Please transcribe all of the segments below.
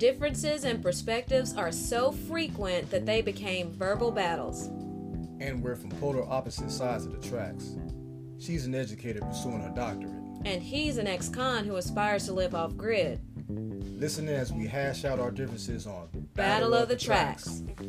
differences in perspectives are so frequent that they became verbal battles. And we're from polar opposite sides of the tracks. She's an educator pursuing her doctorate. And he's an ex con who aspires to live off grid. Listen as we hash out our differences on Battle, Battle of, of, the, the tracks. tracks.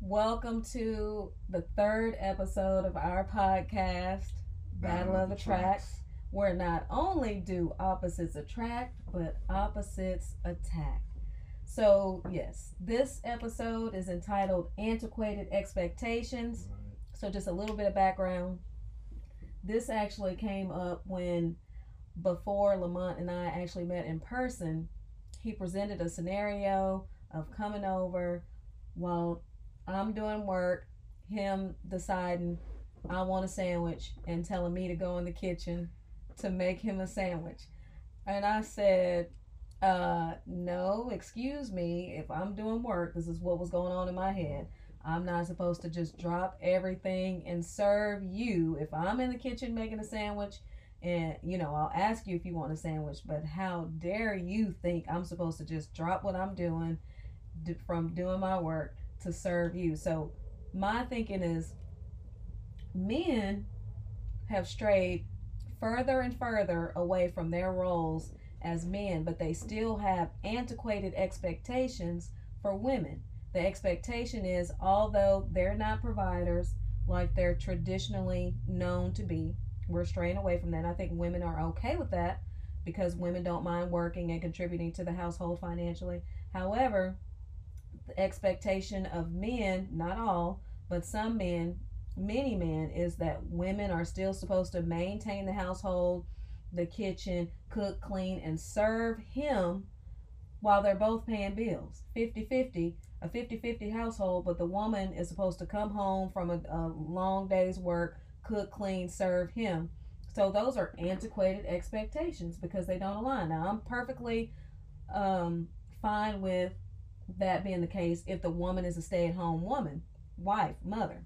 Welcome to the third episode of our podcast, Battle, Battle of the, the tracks. tracks, where not only do opposites attract, but opposites attack. So, yes, this episode is entitled Antiquated Expectations. So, just a little bit of background. This actually came up when, before Lamont and I actually met in person, he presented a scenario of coming over while I'm doing work, him deciding I want a sandwich and telling me to go in the kitchen to make him a sandwich. And I said, uh, no, excuse me, if I'm doing work, this is what was going on in my head. I'm not supposed to just drop everything and serve you. If I'm in the kitchen making a sandwich, and you know, I'll ask you if you want a sandwich, but how dare you think I'm supposed to just drop what I'm doing from doing my work to serve you? So, my thinking is men have strayed further and further away from their roles as men, but they still have antiquated expectations for women. The expectation is, although they're not providers like they're traditionally known to be, we're straying away from that. I think women are okay with that because women don't mind working and contributing to the household financially. However, the expectation of men, not all, but some men, many men, is that women are still supposed to maintain the household, the kitchen, cook, clean, and serve him while they're both paying bills. 50 50 a 50 50 household but the woman is supposed to come home from a, a, long day's work cook clean serve him. So those are antiquated expectations because they don't align. Now i'm perfectly um, fine with that being the case if the woman is a stay-at-home woman wife mother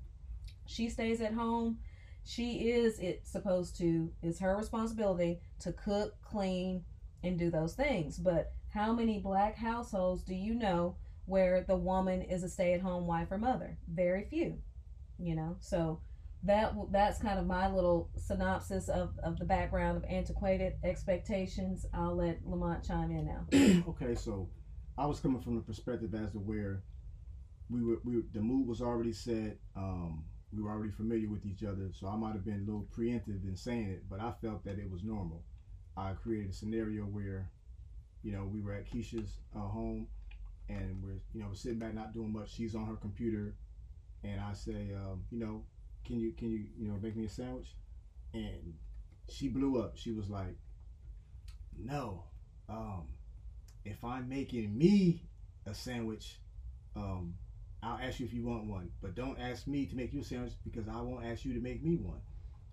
she stays at home. She is it supposed to it's her responsibility to cook clean and do those things. But how many black households do you know where the woman is a stay-at-home wife or mother? Very few you know? So that that's kind of my little synopsis of, of the background of antiquated expectations. I'll let lamont chime in now. Okay so i was coming from the perspective as to where we were, we were the mood was already set um, we were already familiar with each other, so I might have been a little preemptive in saying it, but I felt that it was normal. I created a scenario where, you know, we were at Kisha's uh, home, and we're, you know, sitting back not doing much. She's on her computer, and I say, um, you know, can you, can you, you know, make me a sandwich? And she blew up. She was like, no, um, if I'm making me a sandwich, um, I'll ask you if you want one, but don't ask me to make you a sandwich because I won't ask you to make me one.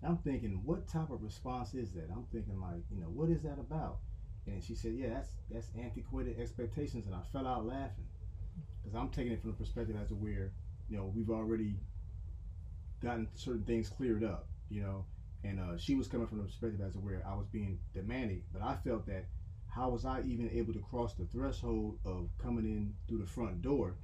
I'm thinking, what type of response is that? I'm thinking like, you know, what is that about? And she said, yeah, that's that's antiquated expectations, and I fell out laughing because I'm taking it from the perspective as to where, you know, we've already gotten certain things cleared up, you know, and uh, she was coming from the perspective as to where I was being demanding, but I felt that how was I even able to cross the threshold of coming in through the front door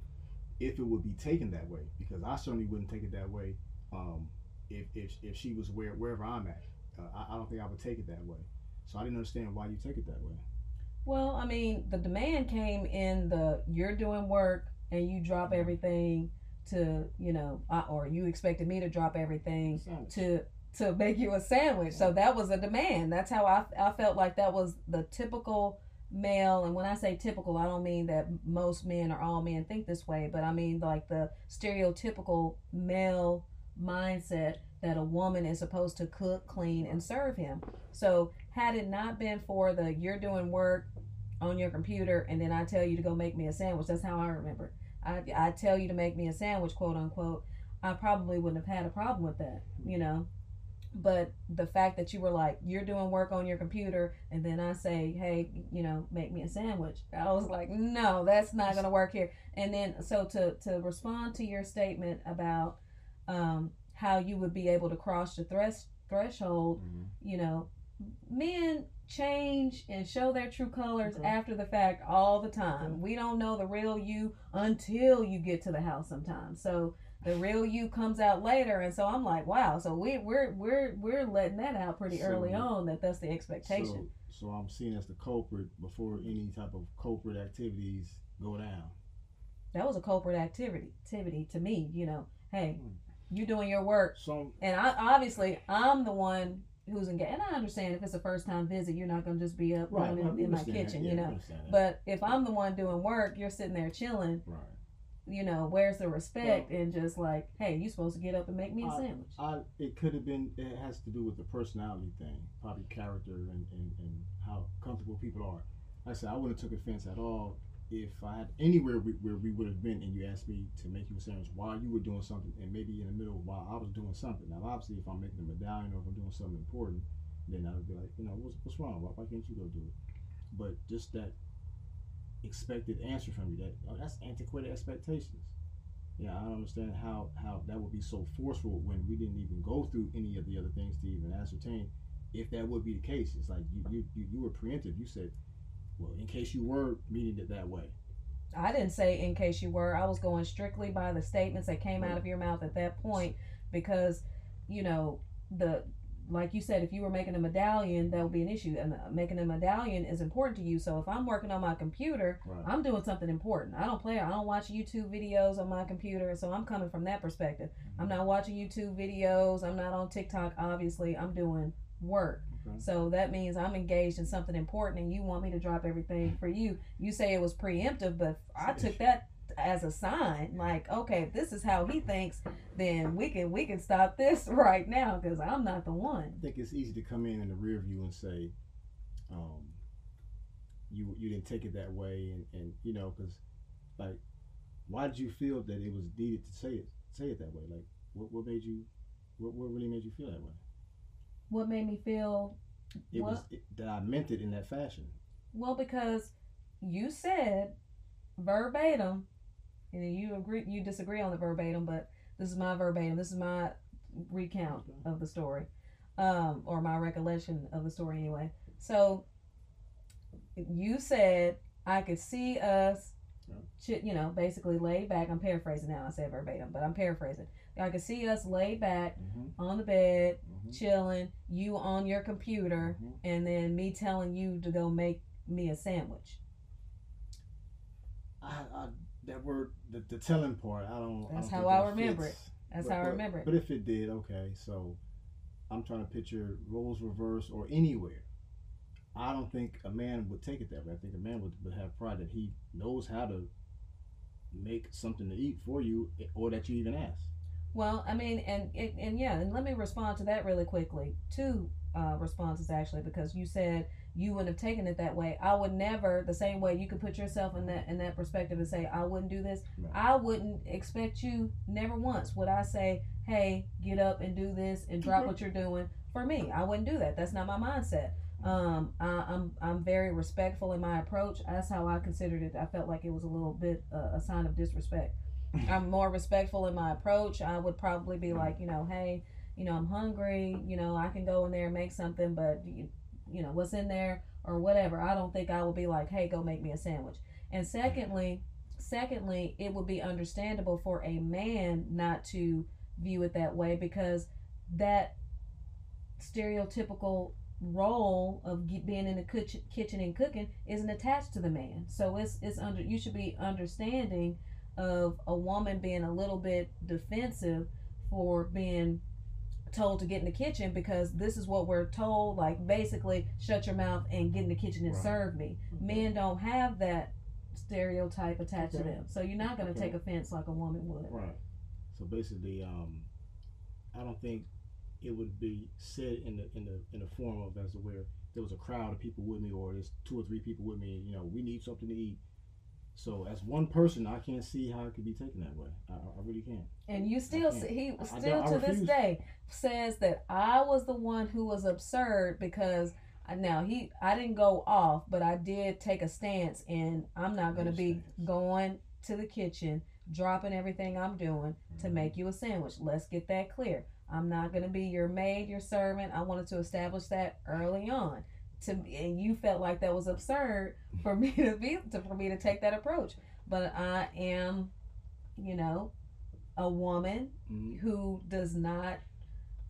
if it would be taken that way because I certainly wouldn't take it that way um, if, if, if she was where wherever I'm at. Uh, I, I don't think I would take it that way. So I didn't understand why you take it that way. Well, I mean, the demand came in the you're doing work and you drop mm-hmm. everything to you know, or you expected me to drop everything sandwich. to to make you a sandwich. So that was a demand. That's how I I felt like that was the typical male and when i say typical i don't mean that most men or all men think this way but i mean like the stereotypical male mindset that a woman is supposed to cook clean and serve him. So had it not been for the you're doing work on your computer and then i tell you to go make me a sandwich that's how i remember. I, I tell you to make me a sandwich quote unquote i probably wouldn't have had a problem with that you know but the fact that you were like you're doing work on your computer and then i say hey you know make me a sandwich i was like no that's not going to work here and then so to to respond to your statement about um, how you would be able to cross the thresh, threshold mm-hmm. you know men change and show their true colors Okay. after the fact all the time. Okay. We don't know the real you until you get to the house sometimes. So the real you comes out later and so I'm like, wow, so we we're we're we're letting that out pretty So- early on that that's the expectation. So, so I'm seen as the culprit before any type of culprit activities go down. that was a culprit activity activity to me, you know. Hey, Hmm. you doing your work So and I obviously I'm the one who's engaged. And I understand if it's a first time visit, you're not gonna just be up right, we in my that. kitchen, Yeah, you know. But if I'm the one doing work, you're sitting there chilling. right. You know, where's the respect and just like, hey, you supposed to get up and make me a I- sandwich. I it could have been it has to do with the personality thing, probably character and, and, and how comfortable people are. Like I said I wouldn't have took offense at all if I had anywhere we, where we would have been and you asked me to make you a sandwich while you were doing something and maybe in the middle while I was doing something. Now obviously if I'm making a medallion or if I'm doing something important, then I would be like, you know, what's what's wrong? Why, why can't you go do it? But just that expected answer from you that oh, that's antiquated expectations. Yeah, I don't understand how how that would be so forceful when we didn't even go through any of the other things to even ascertain if that would be the case. It's like you you, you, you were preemptive. You said, well, in case you were meaning it that way. I didn't say in case you were. I was going strictly by the statements that came out of your mouth at that point because, you know, the like you said, if you were making a medallion, that would be an issue. And uh, making a medallion is important to you. So if I'm working on my computer, Right. I'm doing something important. I don't play. I don't watch YouTube videos on my computer, so I'm coming from that perspective. I'm not watching YouTube videos. I'm not on TikTok. Obviously, I'm doing work. Okay. So that means I'm engaged in something important, and you want me to drop everything for you. You say it was preemptive, but I took that as a sign. Like, okay, if this is how he thinks, then we can we can stop this right now because I'm not the one. I think it's easy to come in in the rear view and say, um, you you didn't take it that way, and, and you know, because like, why did you feel that it was needed to say it say it that way? Like, what what made you, what what really made you feel that way? What made me feel It What? was it, that I meant it in that fashion. Well, because you said verbatim, and you agree, you disagree on the verbatim, but this is my verbatim. This is my recount Okay. of the story, um, or my recollection of the story anyway. So you said I could see us, Yeah. you know, basically laid back. I'm paraphrasing now. I said verbatim, but I'm paraphrasing. I could see us laid back Mm-hmm. on the bed, Mm-hmm. chilling, you on your computer, Mhm. and then me telling you to go make me a sandwich. I, I that word the, the telling part. I don't. That's I how don't I think that remember fits. That's But- how I but- remember it. But if it did, okay. So I'm trying to picture roles reverse or anywhere. I don't think a man would take it that way. I think a man would, would have pride that he knows how to make something to eat for you, or that you even ask. Well, I mean, and, and and yeah, and let me respond to that really quickly. Two uh, responses actually, because you said you wouldn't have taken it that way. I would never, the same way you could put yourself in that in that perspective and say I wouldn't do this. Right. I wouldn't expect you. Never once would I say, "Hey, get up and do this and drop Okay. what you're doing." For me, I wouldn't do that. That's not my mindset. Um, I, I'm I'm very respectful in my approach. That's how I considered it. I felt like it was a little bit uh, a sign of disrespect. I'm more respectful in my approach. I would probably be like, you know, hey, you know, I'm hungry. You know, I can go in there and make something, but you, you know, what's in there or whatever. I don't think I would be like, hey, go make me a sandwich. And secondly, secondly, it would be understandable for a man not to view it that way because that stereotypical role of being in the kitchen and cooking isn't attached to the man. So it's it's under you should be understanding of a woman being a little bit defensive for being told to get in the kitchen because this is what we're told like basically shut your mouth and get in the kitchen and Right. serve me. Men don't have that stereotype attached to them. So you're not going to Okay. take offense like a woman would. Right. So basically, um, I don't think it would be said in the in the in the form of as to where there was a crowd of people with me or there's two or three people with me. You know, we need something to eat. So as one person, I can't see how it could be taken that way. I, I really can't. And you still, he I- I still I to this day says that I was the one who was absurd because now he, I didn't go off, but I did take a stance, and I'm not going to be going to the kitchen dropping everything I'm doing to mm-hmm. make you a sandwich. Let's get that clear. I'm not going to be your maid, your servant. I wanted to establish that early on. To and you felt like that was absurd for me to be to, for me to take that approach. But I am, you know, a woman Mhm. who does not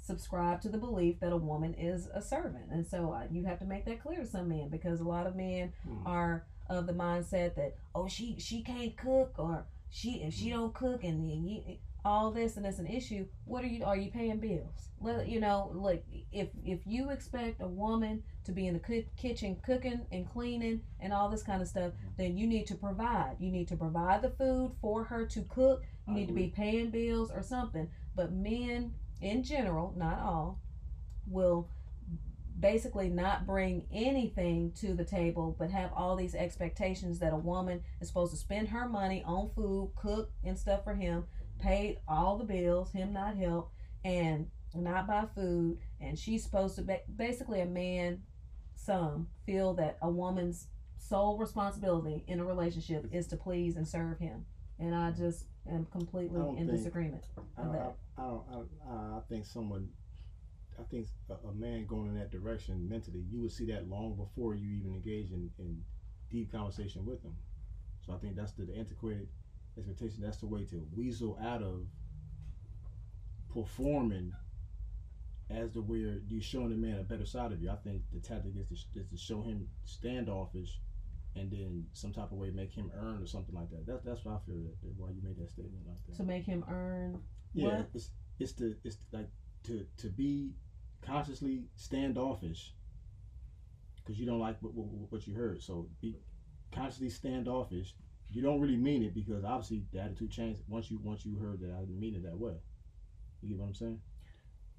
subscribe to the belief that a woman is a servant, and so uh, you have to make that clear to some men because a lot of men Mhm. are of the mindset that oh she she can't cook or she if she don't cook and, and you, all this and it's an issue. What are you are you paying bills? Let you know like if if you expect a woman to be in the kitchen cooking and cleaning and all this kind of stuff, then you need to provide. You need to provide the food for her to cook. You need to be paying bills or something. But men in general, not all, will basically not bring anything to the table but have all these expectations that a woman is supposed to spend her money on food, cook and stuff for him, pay all the bills, him not help, and not buy food. And she's supposed to ba- basically a man, some feel that a woman's sole responsibility in a relationship is to please and serve him. And I just am completely in think- disagreement. I, I, that. I don't. I, I- think someone. I think a, a man going in that direction mentally, you would see that long before you even engage in, in deep conversation with them. So I think that's the, the antiquated expectation. That's the way to weasel out of performing as the where you're showing the man a better side of you. I think the tactic is to, is to show him standoffish, and then some type of way make him earn or something like that. That's that's why I feel that, that why you made that statement like that. To make him earn Yeah, What? it's it's the it's like to to be consciously standoffish because you don't like what, what, what you heard. So be consciously standoffish. You don't really mean it because obviously the attitude changed once you once you heard that I didn't mean it that way. You get what I'm saying?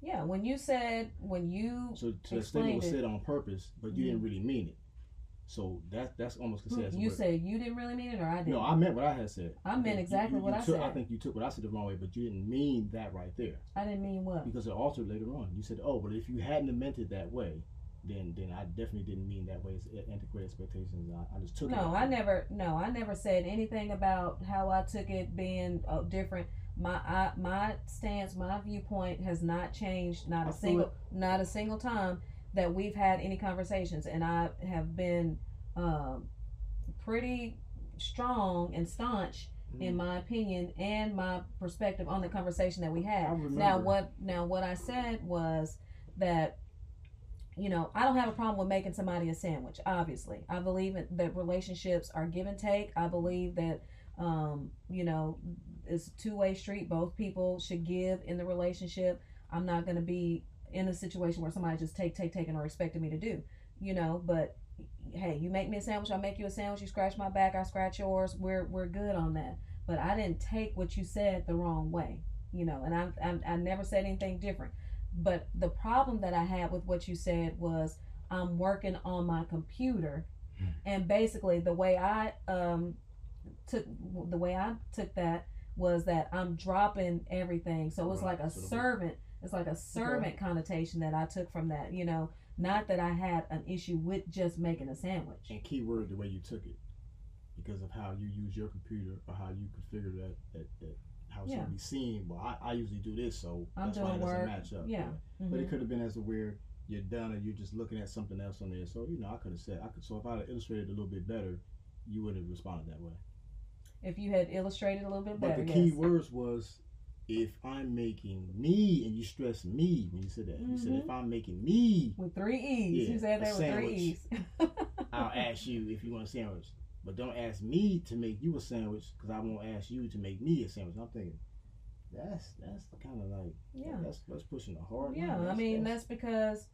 Yeah, when you said when you So, so the statement was it. said on purpose, but you didn't really mean it. So that that's almost considered. as you said you didn't really mean it or I didn't. no, I meant what I had said. I meant think you- exactly you- what you I took- said. I think you took what I said the wrong way, but you didn't mean that right there. I didn't mean what. because it altered later on. You said, "Oh, but if you hadn't meant it that way, then then I definitely didn't mean that way." It's antiquated expectations. I, I just took it. No, I never. No, I never said anything about how I took it being uh, different. My I, my stance, my viewpoint has not changed. Not a single, not a single time that we've had any conversations, and I have been um, pretty strong and staunch in Mhm. my opinion and my perspective on the conversation that we had. Now what now what I said was that you know, I don't have a problem with making somebody a sandwich, obviously. I believe that relationships are give and take. I believe that um, you know, it's a two-way street. Both people should give in the relationship. I'm not going to be in a situation where somebody just take take taking or expecting me to do, you know, but hey, you make me a sandwich, I make you a sandwich, you scratch my back, I scratch yours. We're we're good on that. But I didn't take what you said the wrong way, you know, and I I, I never said anything different. But the problem that I had with what you said was I'm working on my computer, and basically the way I um took the way I took that was that I'm dropping everything. So it's Right, like a so servant. It's like a servant connotation that I took from that. You know, not that I had an issue with just making a sandwich. and keyword the way you took it, because of how you use your computer or how you configure that that, that how it's Yeah. gonna be seen. Well, I, I usually do this, so I'm that's why it doesn't match up. Yeah. But Mhm. it could have been as to where you're done and you're just looking at something else on there. So you know, I could have said I could. So if I had illustrated a little bit better, you wouldn't have responded that way. If you had illustrated a little bit But the key yes. words was if I'm making me, and you stress me when you said that. You said if mm-hmm. I'm making me, with three E's. Yeah, you said that with three E's. I'll ask you if you want a sandwich. But don't ask me to make you a sandwich because I won't ask you to make me a sandwich. I'm thinking that's that's kind of like yeah. that's that's pushing the hard. Yeah. I mean that's, that's because,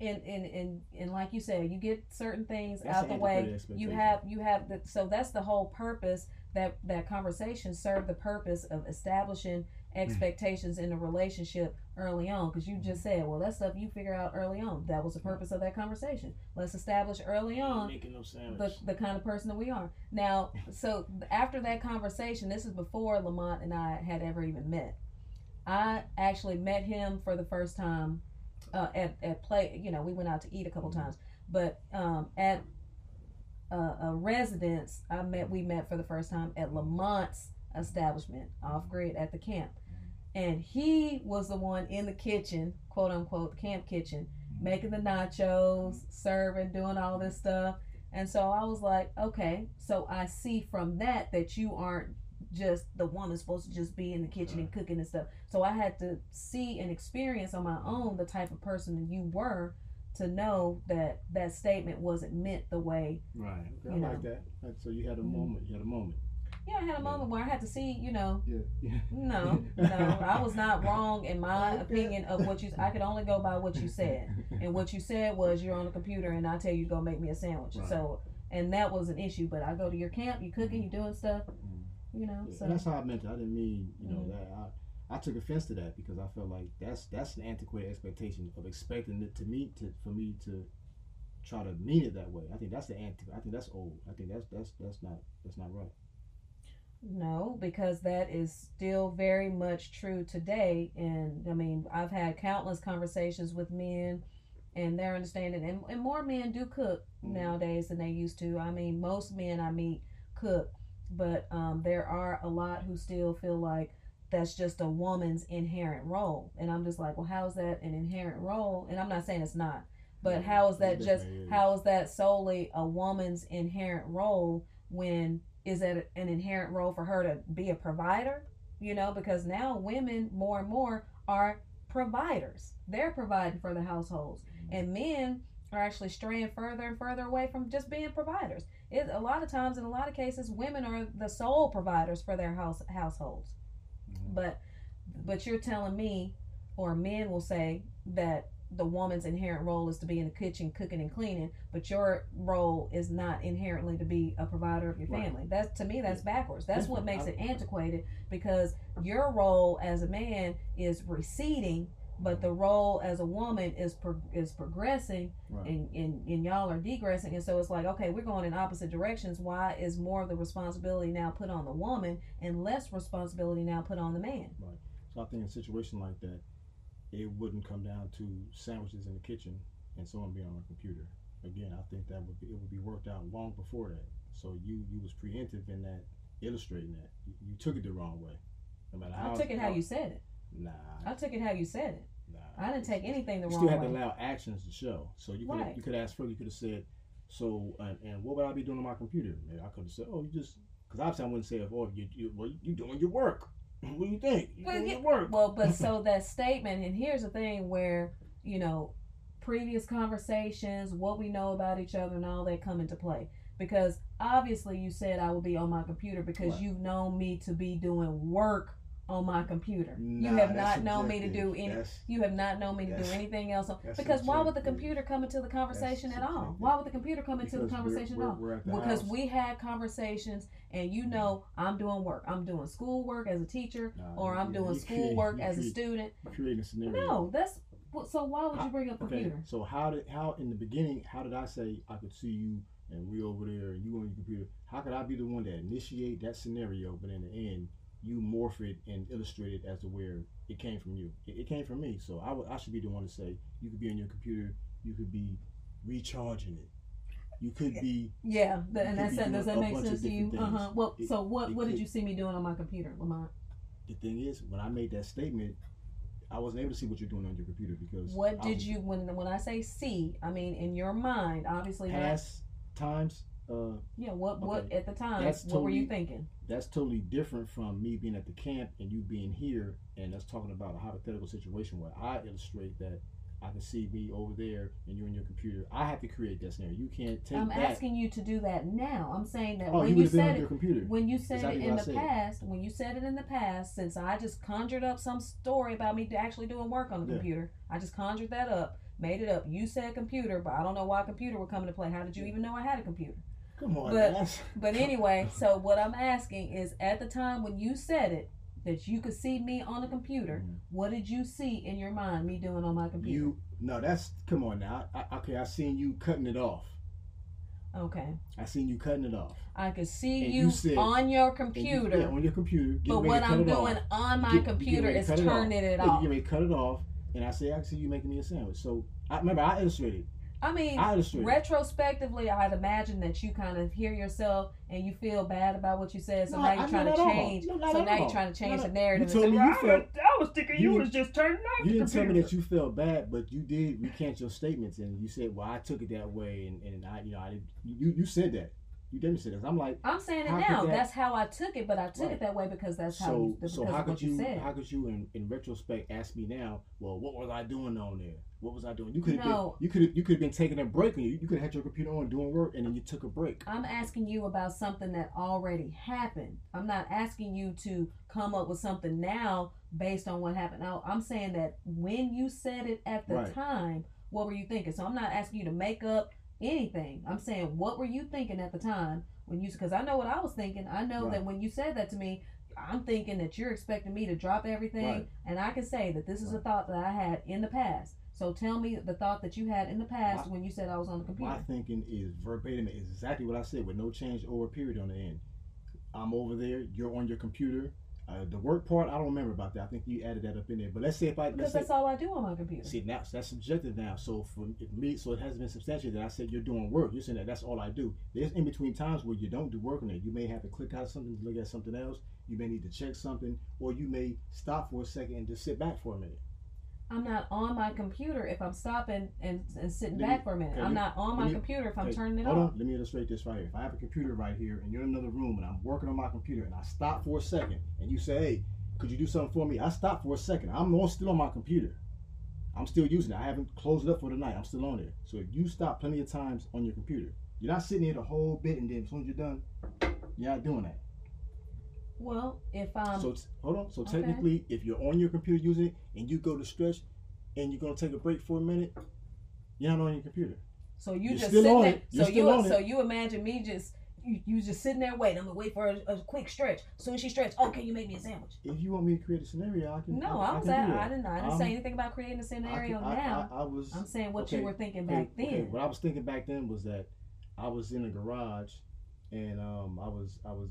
and and and and like you said, you get certain things That's out the way. You have you have the so that's the whole purpose that that conversation served the purpose of establishing Mm. expectations in the relationship early on because you just said well that stuff you figure out early on that was the purpose of that conversation let's establish early on making the, the kind of person that we are. Now, so after that conversation, this is before Lamont and I had ever even met. I actually met him for the first time uh, at, at play. You know, we went out to eat a couple mm-hmm. times, but um, at a, a residence, I met. We met for the first time at Lamont's establishment off mm-hmm. grid at the camp. Mm-hmm. And he was the one in the kitchen, quote unquote, camp kitchen, making the nachos, serving, doing all this stuff. And so I was like, okay, so I see from that that you aren't just the woman supposed to just be in the kitchen and cooking and stuff. So I had to see and experience on my own the type of person that you were to know that that statement wasn't meant the way. Right. Okay, You I like that. Like, So you had a Mhm. moment. You had a moment. Yeah, I had a moment where I had to see, you know, Yeah. yeah. no, no, I was not wrong in my opinion of what you. I could only go by what you said, and what you said was you're on the computer, and I tell you to go make me a sandwich. Right. So, and that was an issue. But I go to your camp, you cooking, you doing stuff, you know. So that's how I meant it. I didn't mean, you know, Mhm. that. I, I took offense to that because I felt like that's that's an antiquated expectation of expecting it to me to for me to try to mean it that way. I think that's the anti. I think that's old. I think that's that's that's not that's not right. No, because that is still very much true today. And I mean, I've had countless conversations with men and they're understanding, and, and more men do cook Mhm. nowadays than they used to. I mean, most men I meet cook, but um, there are a lot who still feel like that's just a woman's inherent role. And I'm just like, well, how is that an inherent role? And I'm not saying it's not, but how is that just, how is that solely a woman's inherent role when is that an inherent role for her to be a provider? You know, because now women more and more are providers. They're providing for the households, and men are actually straying further and further away from just being providers. It, a lot of times, in a lot of cases, women are the sole providers for their house households. Mhm. But, but you're telling me, or men will say that the woman's inherent role is to be in the kitchen cooking and cleaning, but your role is not inherently to be a provider of your Right. family. That's to me that's backwards. That's what makes it antiquated because your role as a man is receding, but the role as a woman is pro- is progressing Right. and, and, and y'all are degressing and so it's like okay we're going in opposite directions why is more of the responsibility now put on the woman and less responsibility now put on the man right So I think in a situation like that, it wouldn't come down to sandwiches in the kitchen and someone being on a computer. Again, I think that would be it would be worked out long before that. So you you was preemptive in that, illustrating that. You, you took it the wrong way. No matter how i took it how you said it Nah. i took it how you said it nah. i didn't take anything the You wrong still had to allow actions to show. So you could Right. you could ask further. You could have said, so and, and what would I be doing on my computer? Maybe I could have said, oh, you just because obviously I wouldn't say, oh, you you well you doing your work. What do you think? You Well, doing yeah, your work. well but so that statement and here's the thing where you know previous conversations what we know about each other and all that come into play because obviously you said i will be on my computer because Right. you've known me to be doing work on my computer you have not known me to do any That's- You have not known me to do anything else. that's Because why would the computer come into the conversation at all? subjective. Why would the computer come into the conversation we're, we're, at the Because house. we had conversations, and you know, I'm doing work. I'm doing schoolwork as a teacher, Nah, or I'm you- doing create- schoolwork you as a student. Creating a scenario. No, that's so. Why would you bring up Okay, computer? so how did how in the beginning how did I say I could see you and we over there and you on your computer? How could I be the one that initiate that scenario, but in the end you morph it and illustrate it as to where it came from you? It, it came from me, so I would I should be the one to say you could be on your computer, you could be recharging it, you could be Yeah, the, and that's that. Does that make sense to you? Uh huh. Well, It- so what? What did could- you see me doing on my computer, Lamont? the thing is when I made that statement. I wasn't able to see what you're doing on your computer because What did was you when when I say see? I mean in your mind, obviously. Past times. Uh, yeah. What? What at the time? That's what were you thinking? that's totally different from me being at the camp and you being here and us talking about a hypothetical situation where I illustrate that I can see me over there and you're on your computer. I have to create that scenario. You can't take I'm that. asking you to do that now. I'm saying that oh, when you you, would have been said it, when you said Exactly it in the said. past, when you said it in the past, since I just conjured up some story about me actually doing work on the Yeah. computer, I just conjured that up, made it up. You said computer, but I don't know why computer would come into play. How did you even know I had a computer? Come on, but- guys. But anyway, so what I'm asking is, at the time when you said it, that you could see me on the computer. Mhm. What did you see in your mind me doing on my computer? You no, that's come on now. I, I, okay, I seen you cutting it off. okay, I seen you cutting it off. I could see you, you said- on your And you- computer. yeah, on your computer. But what I'm off. doing on my Get- computer is cut it off. turning it Yeah, you off. cut it off, and I say I see you making me a sandwich. So I remember I illustrated. I mean, I retrospectively, I'd imagine that you kind of hear yourself and you feel bad about what you said. So No, now you're no, trying to change. No, so now you're trying to change No, the narrative. You told me you felt- I was thinking you, you- was just turning off You didn't tell me that you felt bad, but you did recant your statements, and you said, "Well, I took it that way," and, and I, you know, I did. You you said that. You didn't say that. I'm like, I'm saying it now. that- That's how I took it, but I took Right. it that way because that's how so you, because so how could you, you how could you in, in retrospect ask me now? Well, what was I doing on there? What was I doing? You could have No. been you could you could have been taking a break, and you, you could have had your computer on doing work, and then you took a break. I'm asking you about something that already happened. I'm not asking you to come up with something now based on what happened. Now, I'm saying that when you said it at the Right. time, what were you thinking? So I'm not asking you to make up anything. I'm saying what were you thinking at the time when you because I know what I was thinking. I know Right. that when you said that to me, I'm thinking that you're expecting me to drop everything, Right. and I can say that this is a thought that I had in the past. So tell me the thought that you had in the past My- when you said I was on the computer. My thinking is verbatim exactly what I said with no change or period on the end. I'm over there. You're on your computer. Uh, the work part, I don't remember about that. I think you added that up in there. But let's say if I because let's say, that's all I do on my computer. See now that's subjective now. So for me, so it hasn't been substantiated. that I said you're doing work. You're saying that that's all I do. There's in between times where you don't do work on it. You may have to click out of something to look at something else. You may need to check something, or you may stop for a second and just sit back for a minute. I'm not on my computer if I'm stopping and, and sitting back for a minute. I'm let- not on my me- computer if I'm turning it on. hold off. on. Let me illustrate this right here. If I have a computer right here and you're in another room and I'm working on my computer and I stop for a second and you say, "Hey, could you do something for me?" I stop for a second. I'm on, still on my computer. I'm still using it. I haven't closed it up for the night. I'm still on there. So if you stop plenty of times on your computer, you're not sitting here the whole bit and then as soon as you're done, you're not doing that. Well, if I'm so t- hold on. So okay. technically, if you're on your computer using it and you go to stretch and you're gonna take a break for a minute, you're not on your computer. so you you're just sitting there. So still you so you imagine me just you, you just sitting there waiting. I'm gonna wait for a, a quick stretch. As soon as she stretches, oh, can you make me a sandwich? If you want me to create a scenario, I can. No, I, I was can at. I didn't I didn't Um, say anything about creating a scenario can- I- now. I, I was. I'm saying what okay, you were thinking okay, back then. Okay, what I was thinking back then was that I was in a garage, and um, I was I was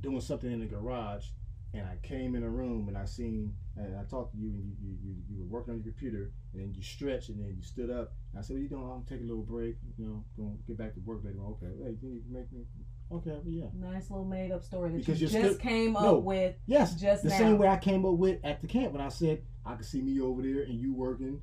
doing something in the garage, and I came in a room and I seen and I talked to you and you you, you, you were working on your computer and then you stretched and then you stood up and I said, "What you doing? I'm taking a little break. You know, going get back to work later. on." Okay, hey, can you make me? Okay, well, yeah, Nice little made up story that Because you just came up with. yes, Just the now. same way I came up with at the camp when I said I could see me over there and you working.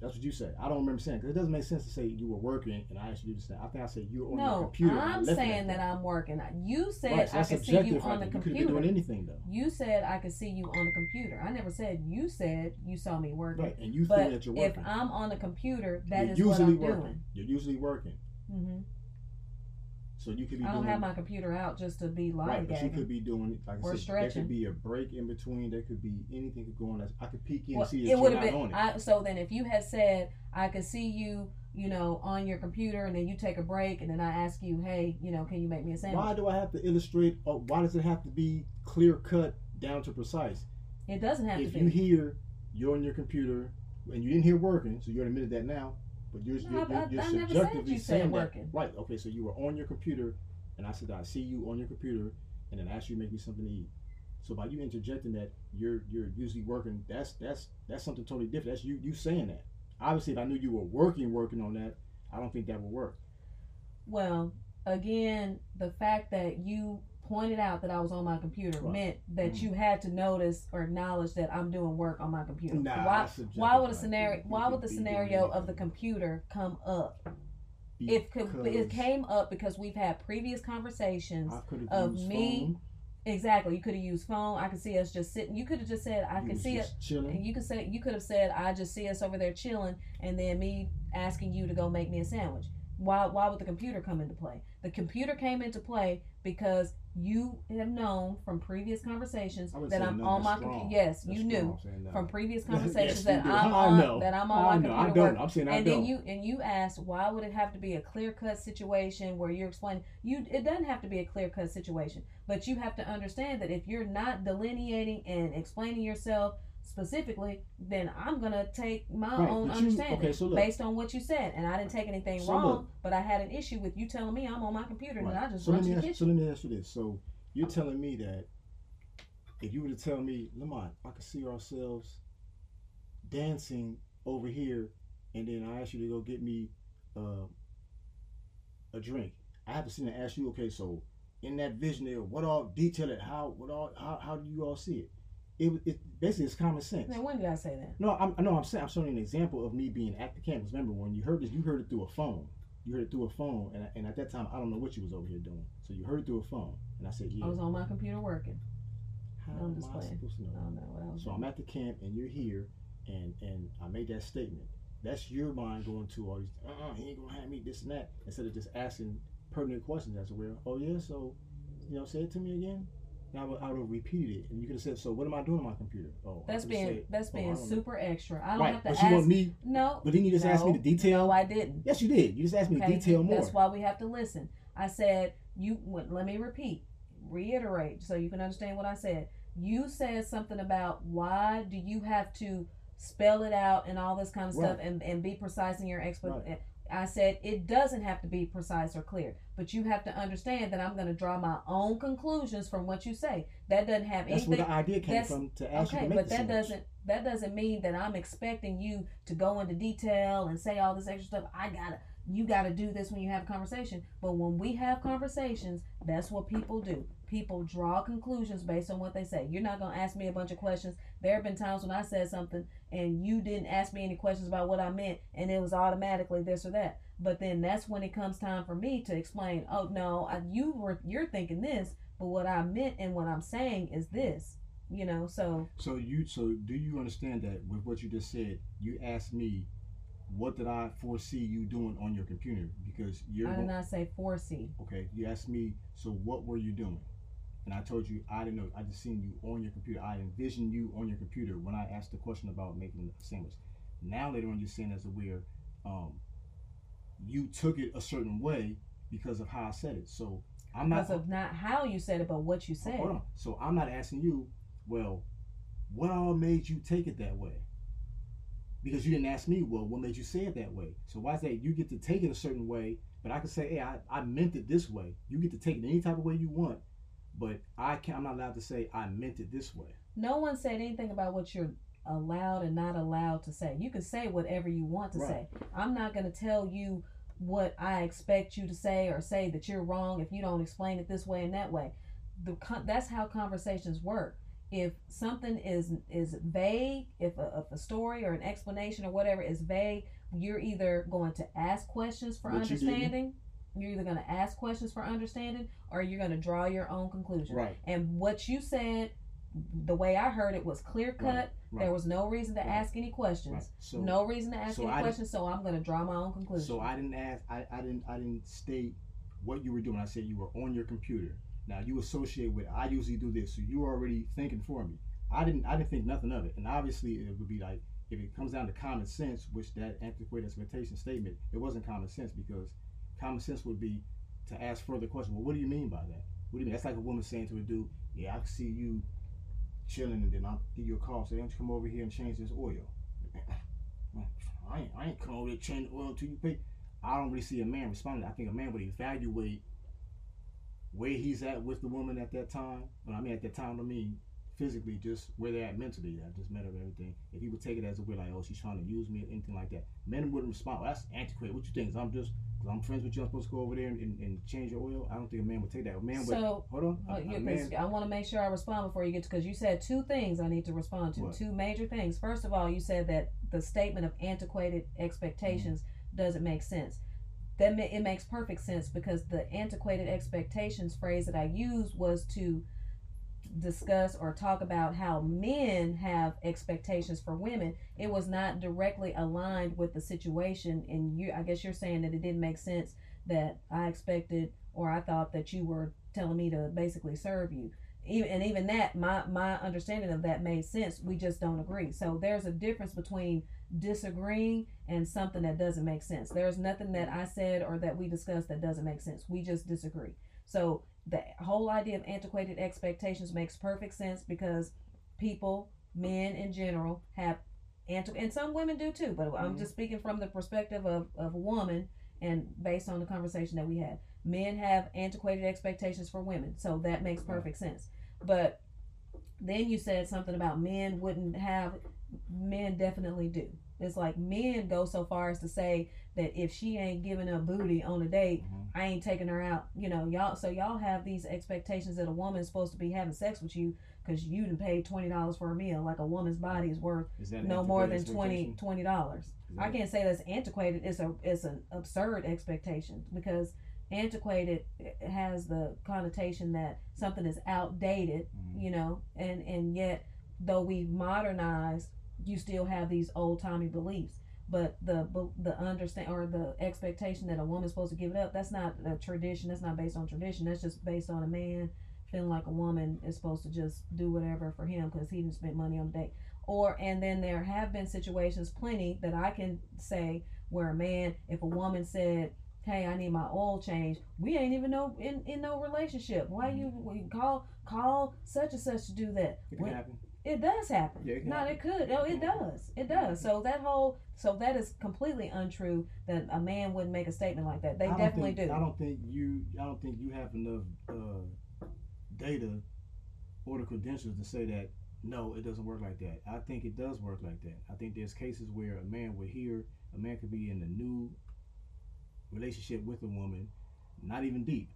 That's what you said. I don't remember saying because it doesn't make sense to say you were working and I asked you to say. I think I said you were on your No, computer. and I I'm saying that I'm working. You said Right, so I could see you on the. You could have been computer. doing anything though. You said I could see you on the computer. I never said you said you saw me working. Right, and you But feel that you're working. if. I'm on the computer, that you're is usually what I'm working. You're usually working. doing. So you could be I don't doing have my computer out just to be right, but you could be doing like I Or said, there could be a break in between. There could be anything could go on. I could peek in Well, and see it would have on been. it. I, so then, if you had said I could see you, you know, on your computer, and then you take a break, and then I ask you, hey, you know, can you make me a sandwich? why do I have to illustrate? Or why does it have to be clear cut down to precise? It doesn't have if to If you hear you're on your computer and you didn't hear working, so you're admitted that now, but you're, No, you're, I- you're, I- you're I subjectively you saying that. working. Right. Okay. So you were on your computer, and I said I see you on your computer, and then asked you to make me something to eat. So by you interjecting that you're you're usually working, that's that's that's something totally different. That's you you saying that. Obviously, if I knew you were working working on that, I don't think that would work. Well, again, the fact that you pointed out that I was on my computer Right. meant that Mhm. you had to notice or acknowledge that I'm doing work on my computer. Nah, why? Why would a scenario? Why would the scenario of the computer come up? It could. It came up because we've had previous conversations. Of me phone. Exactly. You could have used phone. I could see us just sitting. You could have just said, "I You can see it." chilling. And you could say you could have said, "I just see us over there chilling," and then me asking you to go make me a sandwich. Why? Why would the computer come into play? The computer came into play because you have known from previous conversations that I'm on my computer. Yes, That's you knew no. from previous conversations that. I'm on that I'm on my know. I computer don't. work. I'm saying I And don't. then you and you asked why would it have to be a clear cut situation where you're explaining you it doesn't have to be a clear cut situation, but you have to understand that if you're not delineating and explaining yourself specifically, then I'm gonna take my Right, own but you- understanding okay, so look. based on what you said, and I didn't take anything So wrong, look. but I had an issue with you telling me I'm on my computer and I just so run let to me the ask, so let me ask you this. So you're telling me that if you were to tell me, Lamont, I could see ourselves dancing over here, and then I ask you to go get me uh, a drink, I have to sit and ask you, okay, so in that vision there, what all detail it, how what all how, how do you all see it? It, it basically it's common sense. Now, when did I say that? No, I'm no, I'm saying I'm showing you an example of me being at the campus. Remember when you heard this, you heard it through a phone. You heard it through a phone, and, and at that time I don't know what you was over here doing. So you heard it through a phone, and I said, yeah. I was on my computer working. How am I supposed to know? I don't know what I was So doing. I'm at the camp and you're here, and and I made that statement. That's your mind going to all these. Uh, he ain't gonna have me this and that instead of just asking pertinent questions as well. Oh yeah, so you know, say it to me again. I would, I would have repeated it, and you could have said, "So what am I doing on my computer?" Oh, That's being said, that's "Oh, being don't know." super extra. I don't right, have to but ask. you want me. no, But then you just asked me No. to detail. no, I didn't. yes, you did. You just asked me Okay, detail more. That's why we have to listen. I said you. Let me repeat, reiterate, so you can understand what I said. You said something about why do you have to spell it out and all this kind of stuff and, and be precise in your explanation. Right. I said it doesn't have to be precise or clear, but you have to understand that I'm going to draw my own conclusions from what you say. That doesn't have That's anything. That's where the idea came from to ask you Okay, to make but that sandwich. doesn't that doesn't mean that I'm expecting you to go into detail and say all this extra stuff. I gotta you gotta do this when you have a conversation. But when we have conversations, that's what people do. People draw conclusions based on what they say. You're not gonna ask me a bunch of questions. There have been times when I said something and you didn't ask me any questions about what I meant and it was automatically this or that. But then that's when it comes time for me to explain, oh no, I, you were you're thinking this, but what I meant and what I'm saying is this. You know, so So you so do you understand that with what you just said, you asked me what did I foresee you doing on your computer? Because you're I did not say 4C. okay, you asked me, so what were you doing? And I told you I didn't know. I just seen you on your computer. I envisioned you on your computer when I asked the question about making a sandwich. Now later on, you're saying as a weird, um, you took it a certain way because of how I said it. So I'm not. Because of not how you said it, but what you said. Hold on. So I'm not asking you, well, what all made you take it that way? Because you didn't ask me, well, what made you say it that way? So why is that you get to take it a certain way, but I can say, hey, I, I meant it this way. You get to take it any type of way you want, but I can't. I'm not allowed to say I meant it this way. No one said anything about what you're allowed and not allowed to say. You can say whatever you want to Right. say. I'm not going to tell you what I expect you to say or say that you're wrong if you don't explain it this way and that way. The con- that's how conversations work. If something is is vague, if a, if a story or an explanation or whatever is vague, you're either going to ask questions for Which you understanding. You're either going to ask questions for understanding, or you're going to draw your own conclusion. Right. And what you said, the way I heard it was clear cut. Right, right. There was no reason to Right. ask any questions. Right. So no reason to ask so any I questions. So I'm going to draw my own conclusion. So I didn't ask. I, I didn't. I didn't state what you were doing. I said you were on your computer. Now you associate with. I usually do this, so you were already thinking for me. I didn't. I didn't think nothing of it. And obviously, it would be like if it comes down to common sense, which that antiquated expectation statement, it wasn't common sense because common sense would be to ask further questions. Well, what do you mean by that? What do you mean? That's like a woman saying to a dude, "Yeah, I can see you chilling, and then I'll give you a call. Say, don't you come over here and change this oil?" I ain't, I ain't come over change the oil till you pay. I don't really see a man responding. I think a man would evaluate where he's at with the woman at that time. When I mean at that time, I mean physically, just where they're at mentally. I just met her and everything. If he would take it as a way, like, oh, she's trying to use me or anything like that, men wouldn't respond. Well, that's antiquated. What you think? I'm just, because I'm friends with you, I'm supposed to go over there and, and, and change your oil? I don't think a man would take that. A man would, So, hold on. Well, A- a man- I want to make sure I respond before you get to because you said two things I need to respond to. What? Two major things. First of all, you said that the statement of antiquated expectations mm-hmm. doesn't make sense. That it makes perfect sense because the antiquated expectations phrase that I used was to discuss or talk about how men have expectations for women. It was not directly aligned with the situation, and you. I guess you're saying that it didn't make sense that I expected or I thought that you were telling me to basically serve you. Even and even that, my my understanding of that made sense. We just don't agree. So there's a difference between disagreeing and something that doesn't make sense. There's nothing that I said or that we discussed that doesn't make sense. We just disagree. So the whole idea of antiquated expectations makes perfect sense because people, men in general, have anti- and some women do too. But I'm Mhm. just speaking from the perspective of, of a woman and based on the conversation that we had. Men have antiquated expectations for women, so that makes perfect sense. But then you said something about men wouldn't have men definitely do. It's like men go so far as to say that if she ain't giving up booty on a date, Mhm. I ain't taking her out. You know, y'all. So y'all have these expectations that a woman's supposed to be having sex with you because you didn't pay twenty dollars for a meal. Like a woman's body is worth Is no more than antiquated 20 expectation? twenty dollars. I can't say that's antiquated. It's a it's an absurd expectation because antiquated has the connotation that something is outdated, Mhm. you know, and and yet though we've modernized, you still have these old timey beliefs. But the the understand or the expectation that a woman's supposed to give it up, that's not a tradition. That's not based on tradition. That's just based on a man feeling like a woman is supposed to just do whatever for him because he didn't spend money on the date. Or and then there have been situations, plenty that I can say where a man, if a woman said, "Hey, I need my oil change," we ain't even know in in no relationship. Why mm-hmm. you, you call call such and such to do that? It can When- happen. It does happen. Yeah, it no, happen. it could. Oh, it does. It does. So that whole, so that is completely untrue. That a man wouldn't make a statement like that. They definitely think, do. I don't think you. I don't think you have enough uh, data or the credentials to say that no, it doesn't work like that. I think it does work like that. I think there's cases where a man would hear a man could be in a new relationship with a woman, not even deep,